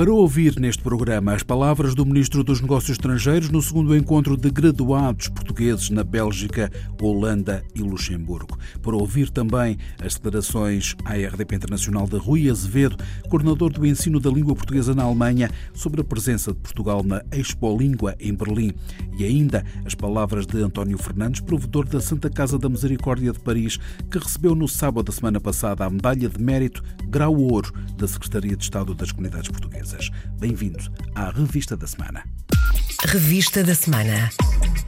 Para ouvir neste programa as palavras do Ministro dos Negócios Estrangeiros no segundo encontro de graduados portugueses na Bélgica, Holanda e Luxemburgo. Para ouvir também as declarações à RDP Internacional de Rui Azevedo, coordenador do ensino da língua portuguesa na Alemanha, sobre a presença de Portugal na Expo Língua em Berlim. E ainda as palavras de António Fernandes, provedor da Santa Casa da Misericórdia de Paris, que recebeu no sábado da semana passada a medalha de mérito Grau Ouro da Secretaria de Estado das Comunidades Portuguesas. Bem-vindo à Revista da Semana. Revista da Semana.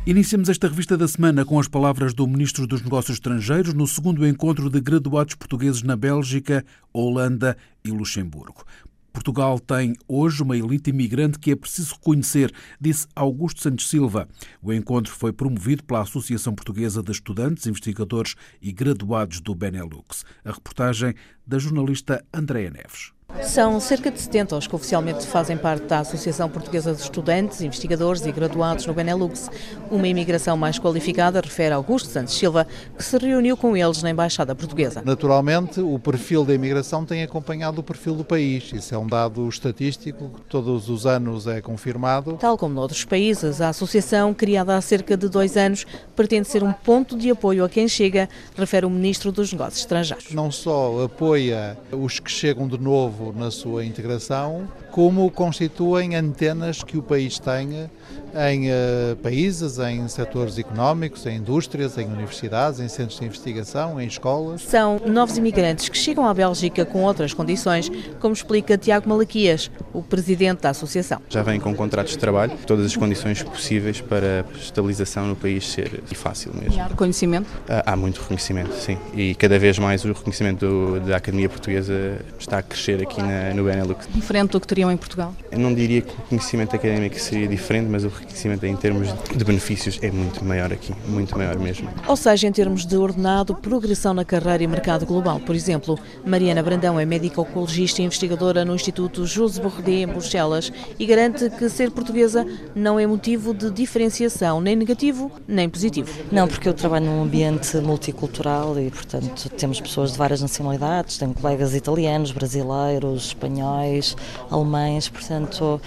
Iniciamos esta revista da semana com as palavras do Ministro dos Negócios Estrangeiros no segundo encontro de graduados portugueses na Bélgica, Holanda e Luxemburgo. Portugal tem hoje uma elite imigrante que é preciso reconhecer, disse Augusto Santos Silva. O encontro foi promovido pela Associação Portuguesa de Estudantes, Investigadores e Graduados do Benelux. A reportagem da jornalista Andréa Neves. São cerca de 70 os que oficialmente fazem parte da Associação Portuguesa de Estudantes, Investigadores e Graduados no Benelux. Uma imigração mais qualificada, refere Augusto Santos Silva, que se reuniu com eles na Embaixada Portuguesa. Naturalmente, o perfil da imigração tem acompanhado o perfil do país. Isso é um dado estatístico que todos os anos é confirmado. Tal como noutros países, a Associação, criada há cerca de dois anos, pretende ser um ponto de apoio a quem chega, refere o Ministro dos Negócios Estrangeiros. Não só apoia os que chegam de novo na sua integração, como constituem antenas que o país tem em uh, países, em setores económicos, em indústrias, em universidades, em centros de investigação, em escolas. São novos imigrantes que chegam à Bélgica com outras condições, como explica Tiago Malaquias, o presidente da associação. Já vêm com contratos de trabalho, todas as condições possíveis para a estabilização no país ser fácil mesmo. E há reconhecimento? Há, há muito reconhecimento, sim. E cada vez mais o reconhecimento do, da Academia Portuguesa está a crescer aqui na, no Benelux. Diferente do que teriam em Portugal? Eu não diria que o conhecimento académico seria diferente, mas o reconhecimento em termos de benefícios é muito maior aqui, muito maior mesmo. Ou seja, em termos de ordenado, progressão na carreira e mercado global. Por exemplo, Mariana Brandão é médica-oncologista e investigadora no Instituto Jules Bordet, em Bruxelas, e garante que ser portuguesa não é motivo de diferenciação, nem negativo, nem positivo. Não, porque eu trabalho num ambiente multicultural e, portanto, temos pessoas de várias nacionalidades, tenho colegas italianos, brasileiros, espanhóis, alemães, portanto,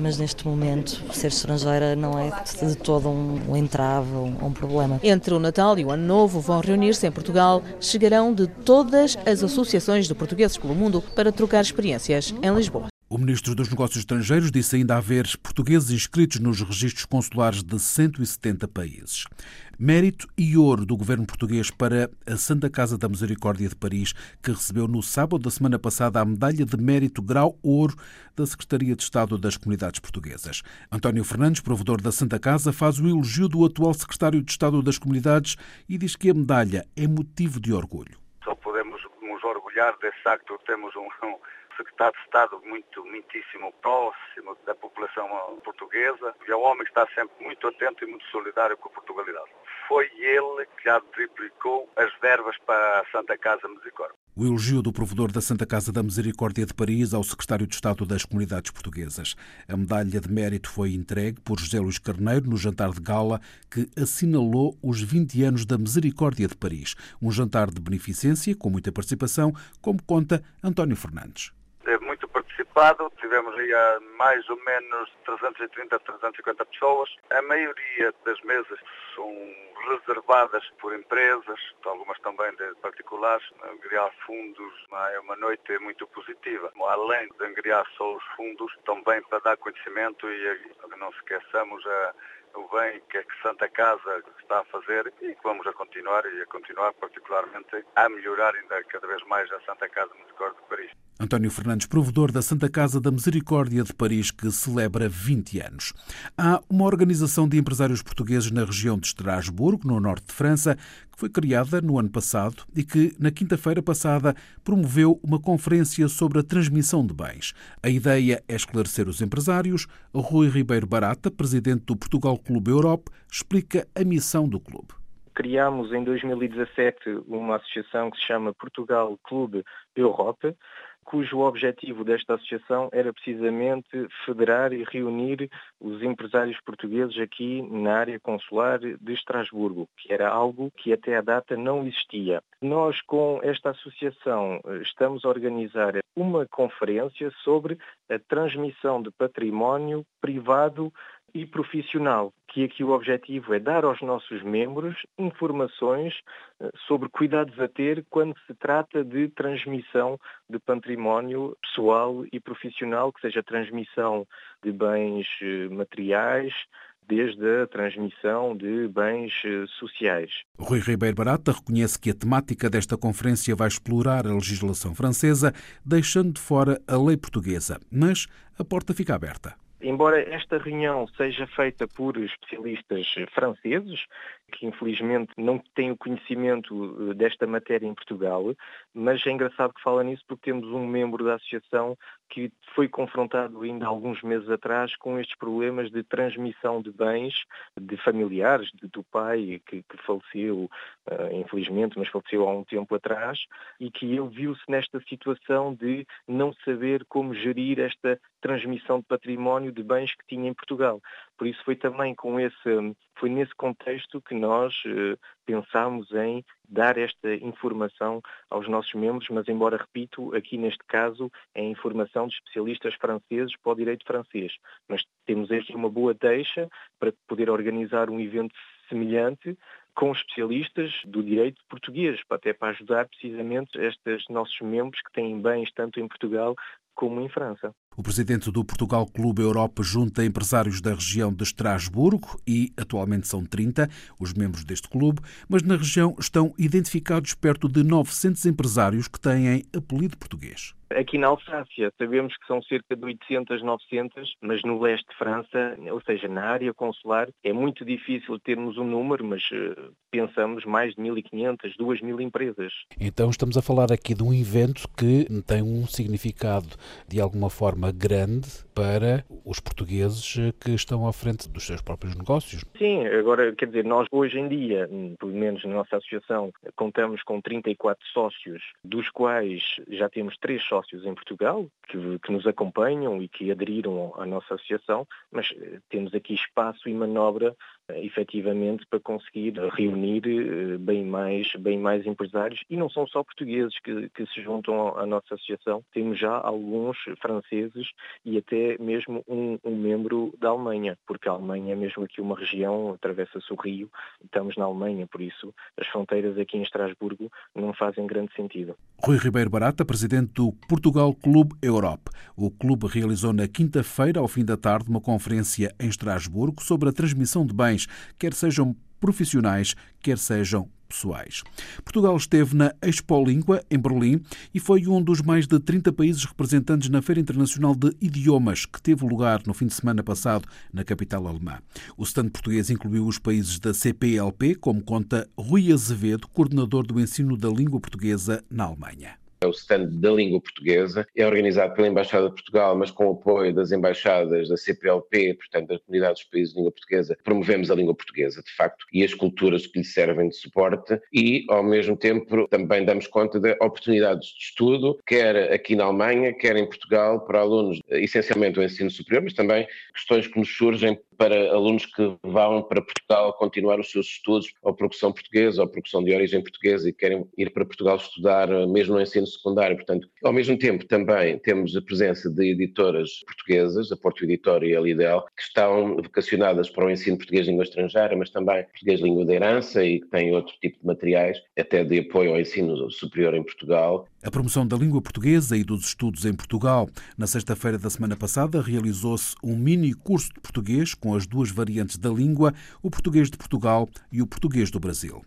mas neste momento ser não é de todo um, entrave, um, um problema. Entre o Natal e o Ano Novo vão reunir-se em Portugal, chegarão de todas as associações de portugueses pelo mundo para trocar experiências em Lisboa. O Ministro dos Negócios Estrangeiros disse ainda haver portugueses inscritos nos registros consulares de 170 países. Mérito e ouro do governo português para a Santa Casa da Misericórdia de Paris, que recebeu no sábado da semana passada a medalha de mérito grau ouro da Secretaria de Estado das Comunidades Portuguesas. António Fernandes, provedor da Santa Casa, faz o elogio do atual Secretário de Estado das Comunidades e diz que a medalha é motivo de orgulho. Só podemos nos orgulhar desse acto. Temos um, um secretário de Estado muito, muitíssimo próximo da população portuguesa e é um homem que está sempre muito atento e muito solidário com a Portugalidade. Foi ele que já triplicou as verbas para a Santa Casa Misericórdia. O elogio do provedor da Santa Casa da Misericórdia de Paris ao secretário de Estado das Comunidades Portuguesas. A medalha de mérito foi entregue por José Luís Carneiro no jantar de gala que assinalou os 20 anos da Misericórdia de Paris. Um jantar de beneficência com muita participação, como conta António Fernandes tivemos aí mais ou menos 330, 350 pessoas. A maioria das mesas são reservadas por empresas, algumas também de particulares. Angriar fundos é uma noite muito positiva. Além de angriar só os fundos, também para dar conhecimento e não se esqueçamos a o bem que a Santa Casa está a fazer e que vamos a continuar e a continuar particularmente a melhorar ainda cada vez mais a Santa Casa Misericórdia de Paris. António Fernandes, provedor da Santa Casa da Misericórdia de Paris, que celebra 20 anos. Há uma organização de empresários portugueses na região de Estrasburgo, no norte de França, foi criada no ano passado e que, na quinta-feira passada, promoveu uma conferência sobre a transmissão de bens. A ideia é esclarecer os empresários. Rui Ribeiro Barata, presidente do Portugal Clube Europe, explica a missão do clube. Criámos em 2017 uma associação que se chama Portugal Clube Europe, cujo objetivo desta associação era precisamente federar e reunir os empresários portugueses aqui na área consular de Estrasburgo, que era algo que até a data não existia. Nós, com esta associação, estamos a organizar uma conferência sobre a transmissão de património privado e profissional, que aqui o objetivo é dar aos nossos membros informações eh, sobre cuidados a ter quando se trata de transmissão de património pessoal e profissional, que seja transmissão de bens eh, materiais, desde a transmissão de bens eh, sociais. Rui Ribeiro Barata reconhece que a temática desta conferência vai explorar a legislação francesa, deixando de fora a lei portuguesa, mas a porta fica aberta. Embora esta reunião seja feita por especialistas franceses, que infelizmente não têm o conhecimento eh, desta matéria em Portugal, mas é engraçado que fala nisso porque temos um membro da associação que foi confrontado ainda há alguns meses atrás com estes problemas de transmissão de bens de familiares, de, do pai que, que faleceu, uh, infelizmente, mas faleceu há um tempo atrás, e que ele viu-se nesta situação de não saber como gerir esta transmissão de património de bens que tinha em Portugal. Por isso foi também com esse, foi nesse contexto que nós uh, pensámos em dar esta informação aos nossos membros, mas embora, repito, aqui neste caso é informação de especialistas franceses para o direito francês. Mas temos aqui uma boa deixa para poder organizar um evento semelhante com especialistas do direito português, até para ajudar precisamente estes nossos membros que têm bens tanto em Portugal como em França. O presidente do Portugal Clube Europa junta empresários da região de Estrasburgo e atualmente são 30 os membros deste clube, mas na região estão identificados perto de 900 empresários que têm apelido português. Aqui na Alsácia sabemos que são cerca de 800, 900, mas no leste de França, ou seja, na área consular, é muito difícil termos um número, mas uh, pensamos mais de 1.500, 2.000 empresas. Então estamos a falar aqui de um evento que tem um significado de alguma forma forma grande para os portugueses que estão à frente dos seus próprios negócios. Sim, agora, quer dizer, nós hoje em dia, pelo menos na nossa associação, contamos com 34 sócios, dos quais já temos três sócios em Portugal, que, que nos acompanham e que aderiram à nossa associação, mas eh, temos aqui espaço e manobra efetivamente para conseguir reunir eh, bem mais, bem mais empresários e não são só portugueses que, que se juntam à nossa associação, temos já alguns franceses e até mesmo um, um, membro da Alemanha, porque a Alemanha é mesmo aqui uma região, atravessa-se o rio, estamos na Alemanha, por isso as fronteiras aqui em Estrasburgo não fazem grande sentido. Rui Ribeiro Barata, presidente do Portugal Clube Europe. O clube realizou na quinta-feira, ao fim da tarde, uma conferência em Estrasburgo sobre a transmissão de bens, quer sejam profissionais, quer sejam pessoais. Portugal esteve na Expo Língua, em Berlim, e foi um dos mais de 30 países representantes na Feira Internacional de Idiomas, que teve lugar no fim de semana passado na capital alemã. O stand português incluiu os países da CPLP, como conta Rui Azevedo, coordenador do ensino da língua portuguesa na Alemanha é o stand da língua portuguesa, é organizado pela Embaixada de Portugal, mas com o apoio das embaixadas da CPLP, portanto, das comunidades dos países de língua portuguesa, promovemos a língua portuguesa, de facto, e as culturas que lhe servem de suporte, e, ao mesmo tempo, também damos conta de oportunidades de estudo, quer aqui na Alemanha, quer em Portugal, para alunos, essencialmente do ensino superior, mas também questões que nos surgem para alunos que vão para Portugal continuar os seus estudos, ou porque são portugueses, ou porque de origem portuguesa e querem ir para Portugal estudar eh, mesmo no ensino secundário. Portanto, ao mesmo tempo também temos a presença de editoras portuguesas, a Porto Editora e a Lidel, que estão vocacionadas para o ensino português língua estrangeira, mas também português língua da herança e que têm outro tipo de materiais, até de apoio ao ensino superior em Portugal. A promoção da língua portuguesa e dos estudos em Portugal. Na sexta-feira da semana passada realizou-se um mini curso de português com as duas variantes da língua, o português de Portugal e o português do Brasil.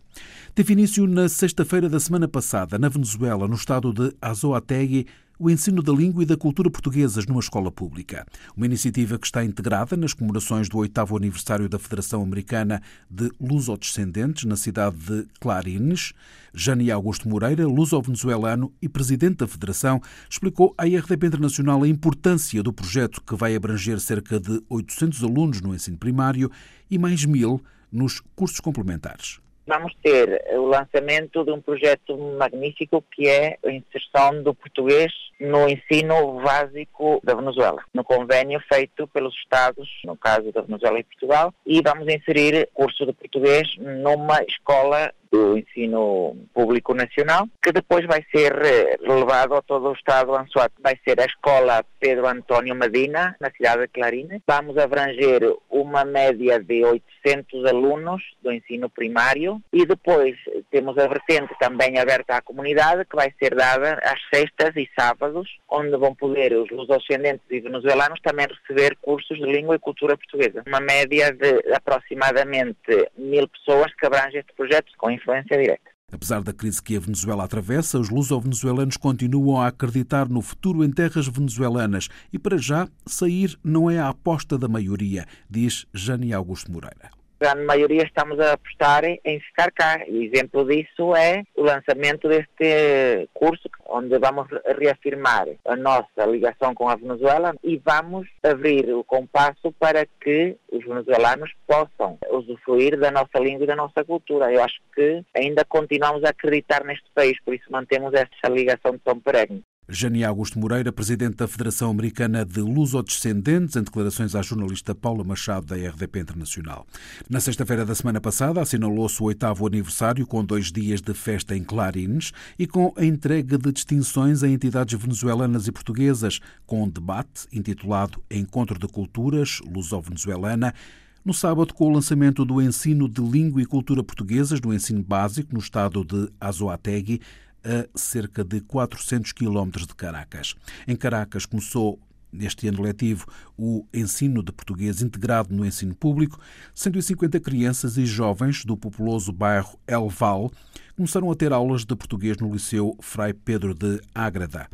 Teve início na sexta-feira da semana passada, na Venezuela, no estado de Azoategui, o ensino da língua e da cultura portuguesas numa escola pública. Uma iniciativa que está integrada nas comemorações do oitavo aniversário da Federação Americana de Lusodescendentes, na cidade de Clarines. Jane Augusto Moreira, luso-venezuelano e presidente da Federação, explicou à IRDP Internacional a importância do projeto que vai abranger cerca de 800 alunos no ensino primário e mais mil nos cursos complementares. Vamos ter o lançamento de um projeto magnífico que é a inserção do português no ensino básico da Venezuela, no convênio feito pelos Estados, no caso da Venezuela e Portugal, e vamos inserir curso de português numa escola do ensino público nacional, que depois vai ser eh, levado a todo o estado. Vai ser a escola Pedro António Medina, na cidade de Clarines. Vamos abranger uma média de 800 alunos do ensino primário e depois temos a vertente também aberta à comunidade, que vai ser dada às sextas e sábados, onde vão poder os lusodescendentes e venezuelanos também receber cursos de língua e cultura portuguesa. Uma média de aproximadamente mil pessoas que abrange este projeto com influência direta. Apesar da crise que a Venezuela atravessa, os luso-venezuelanos continuam a acreditar no futuro em terras venezuelanas e, para já, sair não é a aposta da maioria, diz Jane Augusto Moreira grande maioria estamos a apostar em ficar cá. E exemplo disso é o lançamento deste curso, onde vamos reafirmar a nossa ligação com a Venezuela e vamos abrir o compasso para que os venezuelanos possam usufruir da nossa língua e da nossa cultura. Eu acho que ainda continuamos a acreditar neste país, por isso mantemos esta ligação tão perene. Jani Augusto Moreira, presidente da Federação Americana de Lusodescendentes, em declarações à jornalista Paula Machado, da RDP Internacional. Na sexta-feira da semana passada, assinalou-se o oitavo aniversário com dois dias de festa em Clarines e com a entrega de distinções a entidades venezuelanas e portuguesas, com um debate intitulado Encontro de Culturas Luso-Venezuelana, no sábado, com o lançamento do ensino de língua e cultura portuguesas no ensino básico no estado de Azoategui, a cerca de 400 quilómetros de Caracas. Em Caracas começou neste ano letivo o ensino de português integrado no ensino público. 150 crianças e jovens do populoso bairro El Val começaram a ter aulas de português no Liceu Frei Pedro de Ágreda.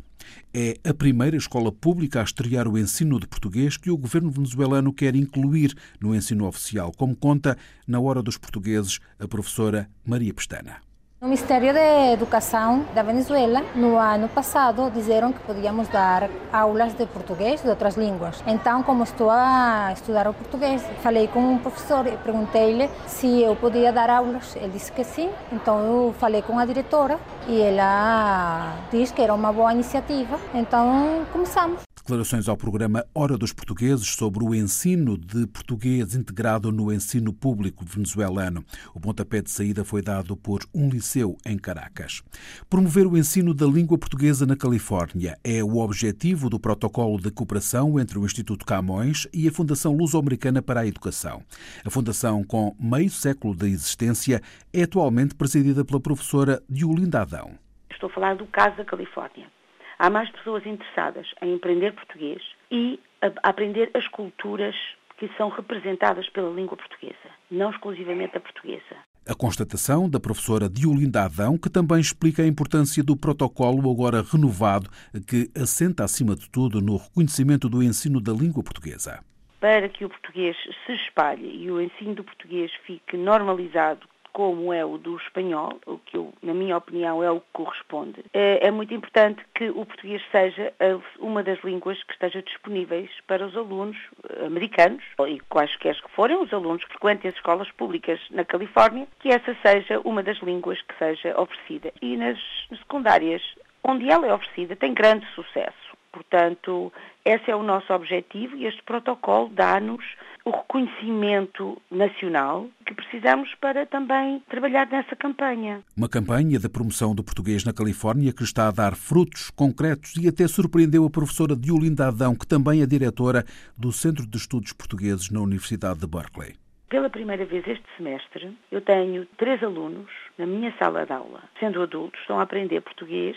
É a primeira escola pública a estrear o ensino de português que o governo venezuelano quer incluir no ensino oficial, como conta, na Hora dos Portugueses, a professora Maria Pestana. O Ministério da Educação da Venezuela, no ano passado, disseram que podíamos dar aulas de português de outras línguas. Então, como estou a estudar o português, falei com um professor e perguntei-lhe se eu podia dar aulas. Ele disse que sim. Então, eu falei com a diretora e ela disse que era uma boa iniciativa. Então, começamos. Declarações ao programa Hora dos Portugueses sobre o ensino de português integrado no ensino público venezuelano. O pontapé de saída foi dado por um liceu em Caracas. Promover o ensino da língua portuguesa na Califórnia é o objetivo do protocolo de cooperação entre o Instituto Camões e a Fundação Luso-Americana para a Educação. A fundação, com meio século de existência, é atualmente presidida pela professora Diolinda Adão. Estou a falar do caso da Califórnia há mais pessoas interessadas em aprender português e a aprender as culturas que são representadas pela língua portuguesa, não exclusivamente a portuguesa. A constatação da professora Diolinda Adão, que também explica a importância do protocolo agora renovado, que assenta acima de tudo no reconhecimento do ensino da língua portuguesa. Para que o português se espalhe e o ensino do português fique normalizado como é o do espanhol, o que eu, na minha opinião é o que corresponde, é, é muito importante que o português seja uma das línguas que esteja disponíveis para os alunos americanos e quaisquer que forem os alunos que frequentem as escolas públicas na Califórnia, que essa seja uma das línguas que seja oferecida. E nas secundárias, onde ela é oferecida, tem grande sucesso. Portanto, esse é o nosso objetivo e este protocolo dá-nos o reconhecimento nacional que precisamos para também trabalhar nessa campanha. Uma campanha de promoção do português na Califórnia que está a dar frutos concretos e até surpreendeu a professora Diolinda Adão, que também é diretora do Centro de Estudos Portugueses na Universidade de Berkeley. Pela primeira vez este semestre, eu tenho três alunos na minha sala de aula. Sendo adultos, estão a aprender português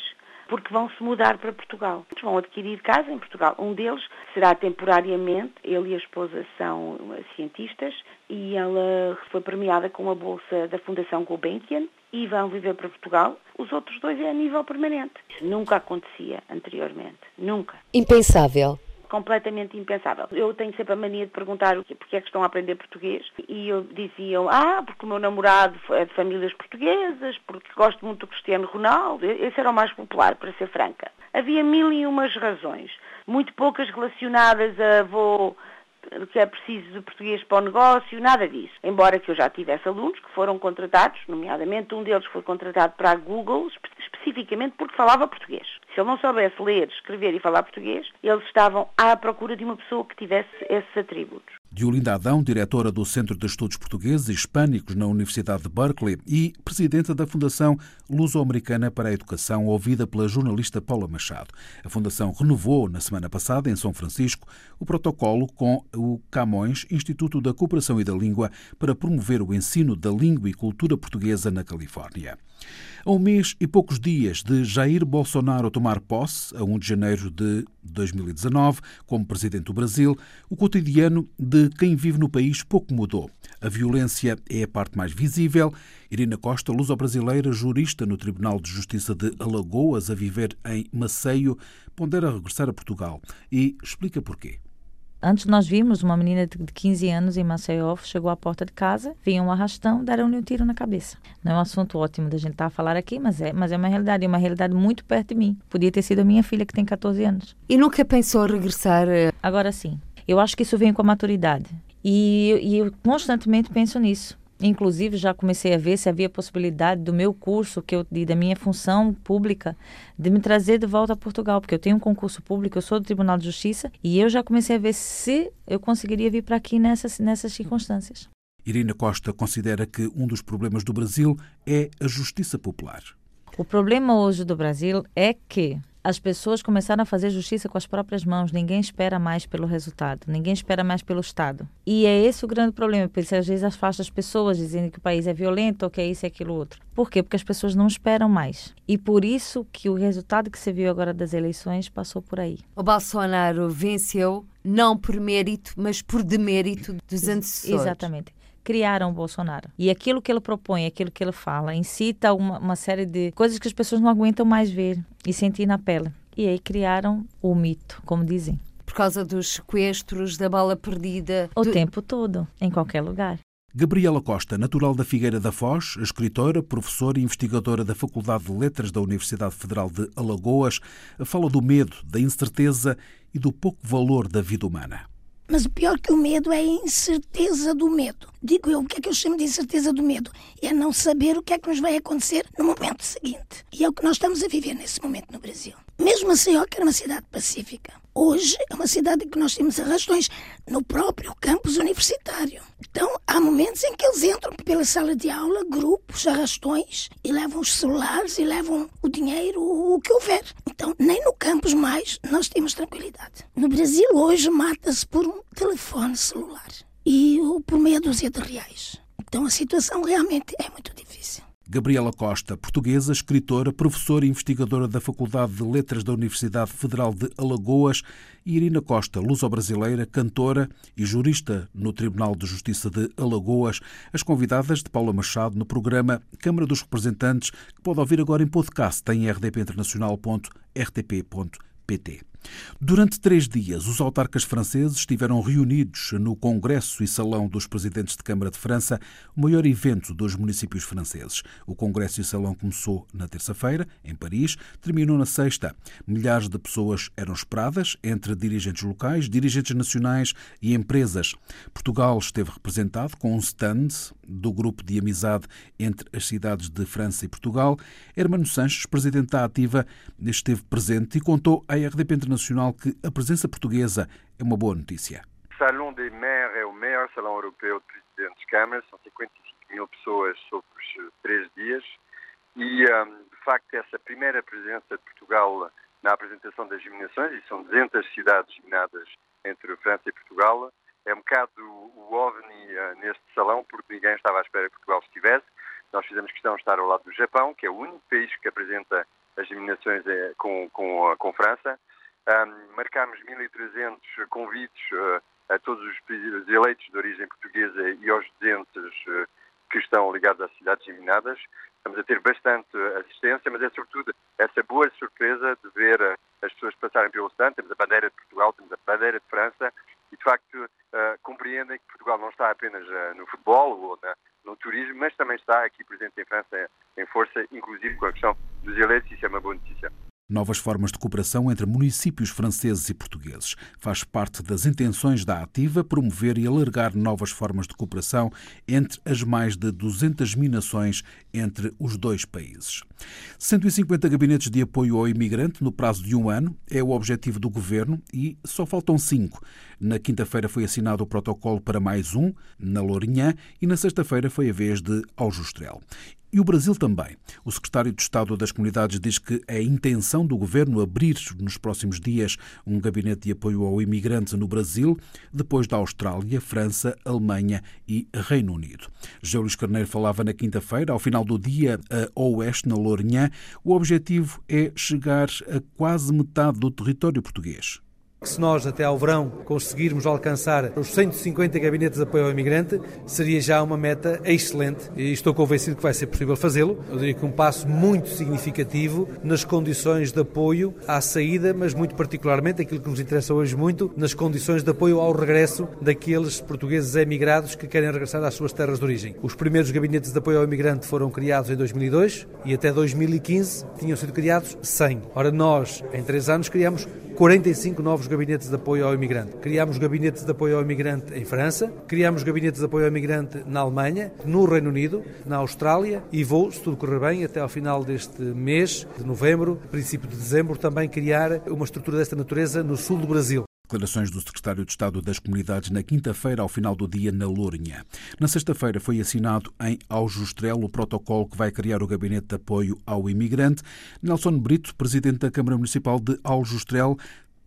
porque vão se mudar para Portugal. Vão adquirir casa em Portugal. Um deles será temporariamente, ele e a esposa são eh, cientistas e ela foi premiada com a bolsa da Fundação Gulbenkian e vão viver para Portugal. Os outros dois é a nível permanente. Nunca acontecia anteriormente. Nunca. Impensável completamente impensável. Eu tenho sempre a mania de perguntar porque é que estão a aprender português e eu diziam, ah, porque o meu namorado é de famílias portuguesas, porque gosto muito do Cristiano Ronaldo. Esse era o mais popular, para ser franca. Havia mil e umas razões, muito poucas relacionadas a vou que é preciso de português para o negócio, nada disso. Embora que eu já tivesse alunos que foram contratados, nomeadamente um deles foi contratado para a Google especificamente porque falava português. Se ele não soubesse ler, escrever e falar português, eles estavam à procura de uma pessoa que tivesse esses atributos. Diolinda Adão, diretora do Centro de Estudos Portugueses e Hispânicos na Universidade de Berkeley e presidenta da Fundação Luso-Americana para a Educação, ouvida pela jornalista Paula Machado. A Fundação renovou, na semana passada, em São Francisco, o protocolo com o Camões, Instituto da Cooperação e da Língua, para promover o ensino da língua e cultura portuguesa na Califórnia. A um mês e poucos dias de Jair Bolsonaro tomar posse, a 1 de janeiro de 2019, como presidente do Brasil, o cotidiano de quem vive no país pouco mudou. A violência é a parte mais visível. Irina Costa, luso-brasileira, jurista no Tribunal de Justiça de Alagoas, a viver em Maceio, pondera regressar a Portugal e explica porquê. Antes nós vimos uma menina de 15 anos em Maceió, chegou à porta de casa, vinha um arrastão, deram-lhe um tiro na cabeça. Não é um assunto ótimo da gente estar tá a falar aqui, mas é, mas é uma realidade, é uma realidade muito perto de mim. Podia ter sido a minha filha que tem 14 anos. E nunca pensou regressar? Eh? Agora sim. Eu acho que isso vem com a maturidade. E, e eu constantemente penso nisso. Inclusive, já comecei a ver se havia possibilidade do meu curso, que eu, da minha função pública, de me trazer de volta a Portugal, porque eu tenho um concurso público, eu sou do Tribunal de Justiça, e eu já comecei a ver se eu conseguiria vir para aqui nessas, nessas circunstâncias. Irina Costa considera que um dos problemas do Brasil é a justiça popular. O problema hoje do Brasil é que as pessoas começaram a fazer justiça com as próprias mãos. Ninguém espera mais pelo resultado, ninguém espera mais pelo Estado. E é esse o grande problema, porque às vezes afasta as pessoas dizendo que o país é violento ou que é isso e aquilo outro. Por quê? Porque as pessoas não esperam mais. E por isso que o resultado que você viu agora das eleições passou por aí. O Bolsonaro venceu não por mérito, mas por demérito dos antecessores. Exatamente criaram o Bolsonaro. E aquilo que ele propõe, aquilo que ele fala, incita uma, uma série de coisas que as pessoas não aguentam mais ver e sentir na pele. E aí criaram o mito, como dizem. Por causa dos sequestros, da bala perdida. O do... tempo todo, em qualquer lugar. Gabriela Costa, natural da Figueira da Foz, escritora, professora e investigadora da Faculdade de Letras da Universidade Federal de Alagoas, fala do medo, da incerteza e do pouco valor da vida humana. Mas o pior que o medo é a incerteza do medo. Digo eu, o que é que eu chamo de incerteza do medo? É não saber o que é que nos vai acontecer no momento seguinte. E é o que nós estamos a viver nesse momento no Brasil. Mesmo Maceió, que era uma cidade pacífica, hoje é uma cidade em que nós temos arrastões no próprio campus universitário. Então, há momentos em que eles entram pela sala de aula, grupos, arrastões, e levam os celulares e levam o dinheiro, o que houver. Então, nem no campus mais nós temos tranquilidade. No Brasil, hoje, mata-se por um telefone celular e por meia dúzia de reais. Então, a situação realmente é muito difícil. Gabriela Costa, portuguesa, escritora, professora e investigadora da Faculdade de Letras da Universidade Federal de Alagoas, e Irina Costa, luso-brasileira, cantora e jurista no Tribunal de Justiça de Alagoas, as convidadas de Paula Machado no programa Câmara dos Representantes, que pode ouvir agora em podcast em rdpinternacional.rtp.pt. Durante três dias, os autarcas franceses estiveram reunidos no Congresso e Salão dos Presidentes de Câmara de França, o maior evento dos municípios franceses. O Congresso e Salão começou na terça-feira, em Paris, terminou na sexta. Milhares de pessoas eram esperadas, entre dirigentes locais, dirigentes nacionais e empresas. Portugal esteve representado com um stand do grupo de amizade entre as cidades de França e Portugal. Hermano Sanches, presidente da Ativa, esteve presente e contou à RDP Internacional Internacional que a presença portuguesa é uma boa notícia. Salão des Maires é o maior salão europeu de presidentes de câmaras, são 55 mil pessoas sobre os três dias e, de facto, essa primeira presença de Portugal na apresentação das eliminações, e são 200 cidades eliminadas entre França e Portugal, é um bocado o OVNI neste salão, porque ninguém estava à espera que Portugal estivesse. Nós fizemos questão de estar ao lado do Japão, que é o único país que apresenta as eliminações eh, com, com, com França. Um, marcámos 1.300 convites uh, a todos os eleitos de origem portuguesa e aos 200 uh, que estão ligados às cidades geminadas. Estamos a ter bastante assistência, mas é sobretudo essa boa surpresa de ver uh, as pessoas passarem pelo stand. Temos a bandeira de Portugal, temos a bandeira de França e, de facto, compreendem que Portugal não está apenas no futebol ou na, no turismo, mas também está aqui presente em França em força, inclusive com a questão dos eleitos, e isso é uma boa notícia. Novas formas de cooperação entre municípios franceses e portugueses. Faz parte das intenções da Ativa promover e alargar novas formas de cooperação entre as mais de 200 mil nações entre os dois países. 150 gabinetes de apoio ao imigrante no prazo de um ano é o objetivo do governo e só faltam cinco. Na quinta-feira foi assinado o protocolo para mais um, na Lourinhã, e na sexta-feira foi a vez de Aljustrel. E o Brasil também. O secretário de Estado das Comunidades diz que é a intenção do governo abrir nos próximos dias um gabinete de apoio ao imigrante no Brasil, depois da Austrália, França, Alemanha e Reino Unido. Luís Carneiro falava na quinta-feira, ao final do dia, a oeste, na Lourinhã. O objetivo é chegar a quase metade do território português. Se nós, até ao verão, conseguirmos alcançar os 150 gabinetes de apoio ao imigrante, seria já uma meta excelente e estou convencido que vai ser possível fazê-lo. Eu diria que um passo muito significativo nas condições de apoio à saída, mas muito particularmente aquilo que nos interessa hoje muito, nas condições de apoio ao regresso daqueles portugueses emigrados que querem regressar às suas terras de origem. Os primeiros gabinetes de apoio ao imigrante foram criados em 2002 e até 2015 tinham sido criados 100. Ora, nós, em três anos, criamos 45 novos gabinetes de apoio ao imigrante. Criámos gabinetes de apoio ao imigrante em França, criámos gabinetes de apoio ao imigrante na Alemanha, no Reino Unido, na Austrália e vou, se tudo correr bem, até ao final deste mês, de novembro, princípio de dezembro, também criar uma estrutura desta natureza no sul do Brasil. Declarações do secretário de Estado das Comunidades na quinta-feira, ao final do dia, na Lourinhã. Na sexta-feira foi assinado em Aljustrel o protocolo que vai criar o Gabinete de Apoio ao Imigrante. Nelson Brito, presidente da Câmara Municipal de Aljustrel,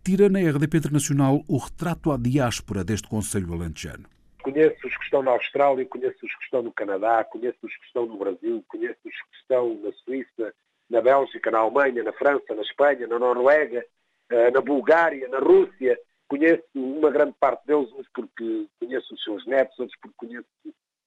tira na RDP Internacional o retrato à diáspora deste Conselho Alentejano. Conheço os que estão na Austrália, conheço os que estão no Canadá, conheço os que estão no Brasil, conheço os que estão na Suíça, na Bélgica, na Alemanha, na França, na Espanha, na Noruega, eh, na Bulgária, na Rússia, Conheço uma grande parte deles, uns porque conheço os seus netos, outros porque conheço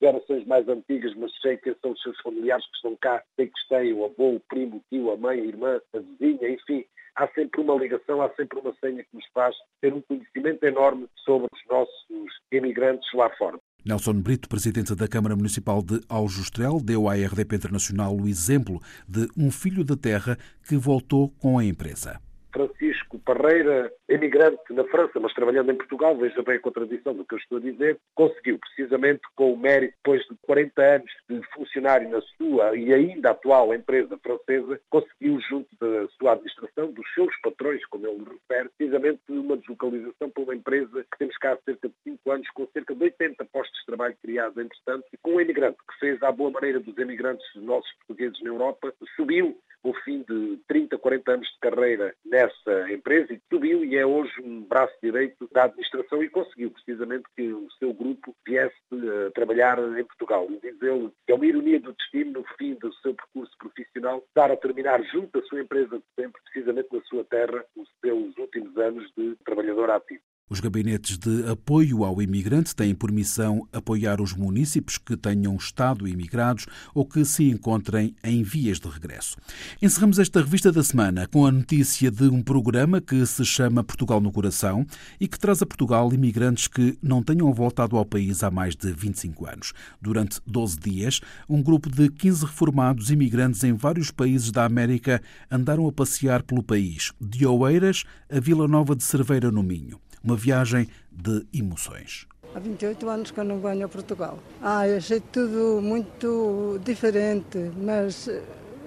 gerações mais antigas, mas sei que são os seus familiares que estão cá, sei que têm o avô, o primo, o tio, a mãe, a irmã, a vizinha, enfim. Há sempre uma ligação, há sempre uma senha que nos faz ter um conhecimento enorme sobre os nossos imigrantes lá fora. Nelson Brito, presidente da Câmara Municipal de Aljustrel, deu à RDP Internacional o exemplo de um filho da terra que voltou com a empresa. Francisco Parreira, emigrante na França, mas trabalhando em Portugal, veja bem a contradição do que eu estou a dizer, conseguiu, precisamente com o mérito, depois de 40 anos de funcionário na sua e ainda atual empresa francesa, conseguiu, junto da sua administração, dos seus patrões, como ele refere, precisamente uma deslocalização para uma empresa que temos cá há cerca de 5 anos, com cerca de 80 postos de trabalho criados, entretanto, e com um emigrante que fez, à boa maneira dos emigrantes nossos portugueses na Europa, subiu o fim de 30, 40 anos de carreira nessa empresa e subiu e é hoje um braço direito da administração e conseguiu precisamente que o seu grupo viesse a trabalhar em Portugal. Diz ele que é uma ironia do destino, no fim do seu percurso profissional, estar a terminar junto da sua empresa de sempre, precisamente na sua terra, os seus últimos anos de trabalhador ativo. Os gabinetes de apoio ao imigrante têm por missão apoiar os municípios que tenham estado imigrados ou que se encontrem em vias de regresso. Encerramos esta revista da semana com a notícia de um programa que se chama Portugal no Coração e que traz a Portugal imigrantes que não tenham voltado ao país há mais de 25 anos. Durante 12 dias, um grupo de 15 reformados imigrantes em vários países da América andaram a passear pelo país, de Oeiras a Vila Nova de Cerveira no Minho uma viagem de emoções. Há 28 anos que eu não venho a Portugal. Ah, achei tudo muito diferente, mas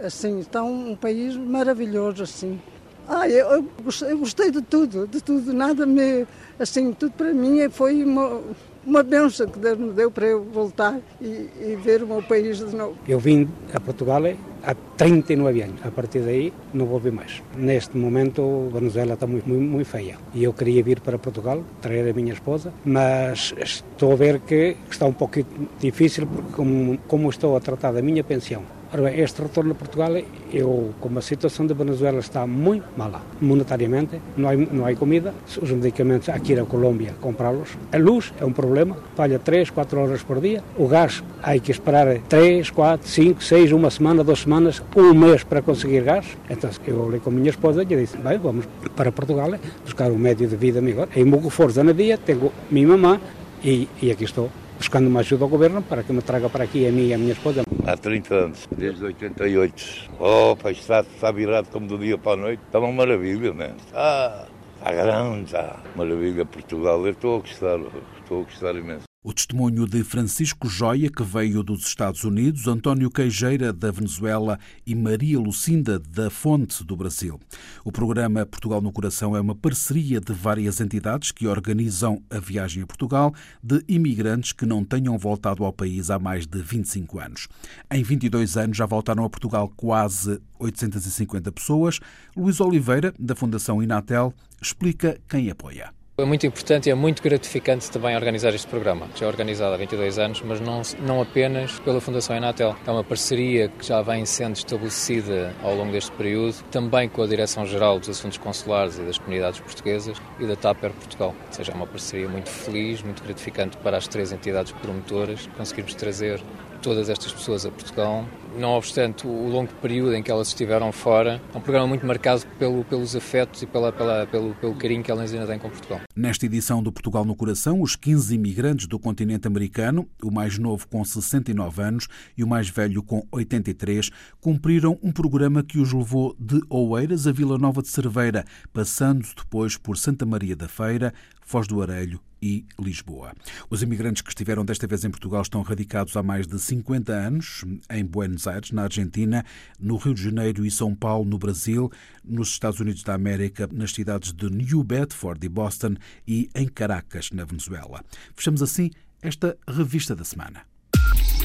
assim, está um país maravilhoso assim. Ah, eu, eu, gostei, eu gostei de tudo, de tudo, nada me, assim, tudo para mim foi uma, uma benção que Deus me deu para eu voltar e, e, ver o meu país de novo. Eu vim a Portugal há 39 anos, a partir daí não volvi mais. Neste momento, Venezuela está muito, muito, muito feia e eu queria vir para Portugal, trazer a minha esposa, mas estou a ver que está um pouco difícil porque como, como estou a tratar da minha pensão Ora bem, este retorno a Portugal, eu, como a situação da Venezuela está muito mala, monetariamente, não há, não há comida, os medicamentos aqui na Colômbia, comprá-los. A luz é um problema, falha 3, 4 horas por dia. O gás, há que esperar 3, 4, 5, 6, uma semana, duas semanas, um mês para conseguir gás. Então eu falei com a minha esposa e disse, bem, vamos para Portugal buscar um médio de vida melhor. Em Mugo Forza na dia, tenho minha mamã e, e aqui estou buscando uma ajuda ao governo para que me traga para aqui a mim e a minha esposa. Há 30 anos, desde 88. Oh, pai, está, está virado como do dia para a noite. Está uma maravilha, né? Está, está grande, está. Maravilha, Portugal. Eu estou a gostar, estou a gostar imenso. O testemunho de Francisco Joia, que veio dos Estados Unidos, António Queijeira, da Venezuela e Maria Lucinda, da Fonte, do Brasil. O programa Portugal no Coração é uma parceria de várias entidades que organizam a viagem a Portugal de imigrantes que não tenham voltado ao país há mais de 25 anos. Em 22 anos já voltaram a Portugal quase 850 pessoas. Luís Oliveira, da Fundação Inatel, explica quem apoia. É muito importante e é muito gratificante também organizar este programa. Já é organizado há 22 anos, mas não, não apenas pela Fundação Enatel. É uma parceria que já vem sendo estabelecida ao longo deste período, também com a Direção-Geral dos Assuntos Consulares e das Comunidades Portuguesas e da TAPER Portugal. Ou seja, é uma parceria muito feliz, muito gratificante para as três entidades promotoras conseguirmos trazer todas estas pessoas a Portugal. Não obstante o longo período em que elas estiveram fora, é um programa muito marcado pelo, pelos afetos e pela, pela, pelo, pelo carinho que elas ainda têm com Portugal. Nesta edição do Portugal no Coração, os 15 imigrantes do continente americano, o mais novo com 69 anos e o mais velho com 83, cumpriram um programa que os levou de Oeiras a Vila Nova de Cerveira, passando depois por Santa Maria da Feira, Foz do Arelho e Lisboa. Os imigrantes que estiveram desta vez em Portugal estão radicados há mais de 50 anos em Buenos Aires, na Argentina, no Rio de Janeiro e São Paulo, no Brasil, nos Estados Unidos da América, nas cidades de New Bedford e Boston e em Caracas, na Venezuela. Fechamos assim esta revista da semana.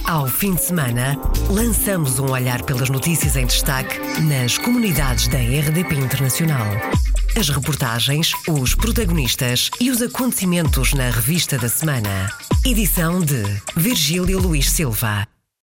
Ao fim de semana, lançamos um olhar pelas notícias em destaque nas comunidades da RDP Internacional. As reportagens, os protagonistas e os acontecimentos na revista da semana. Edição de Virgílio Luís Silva.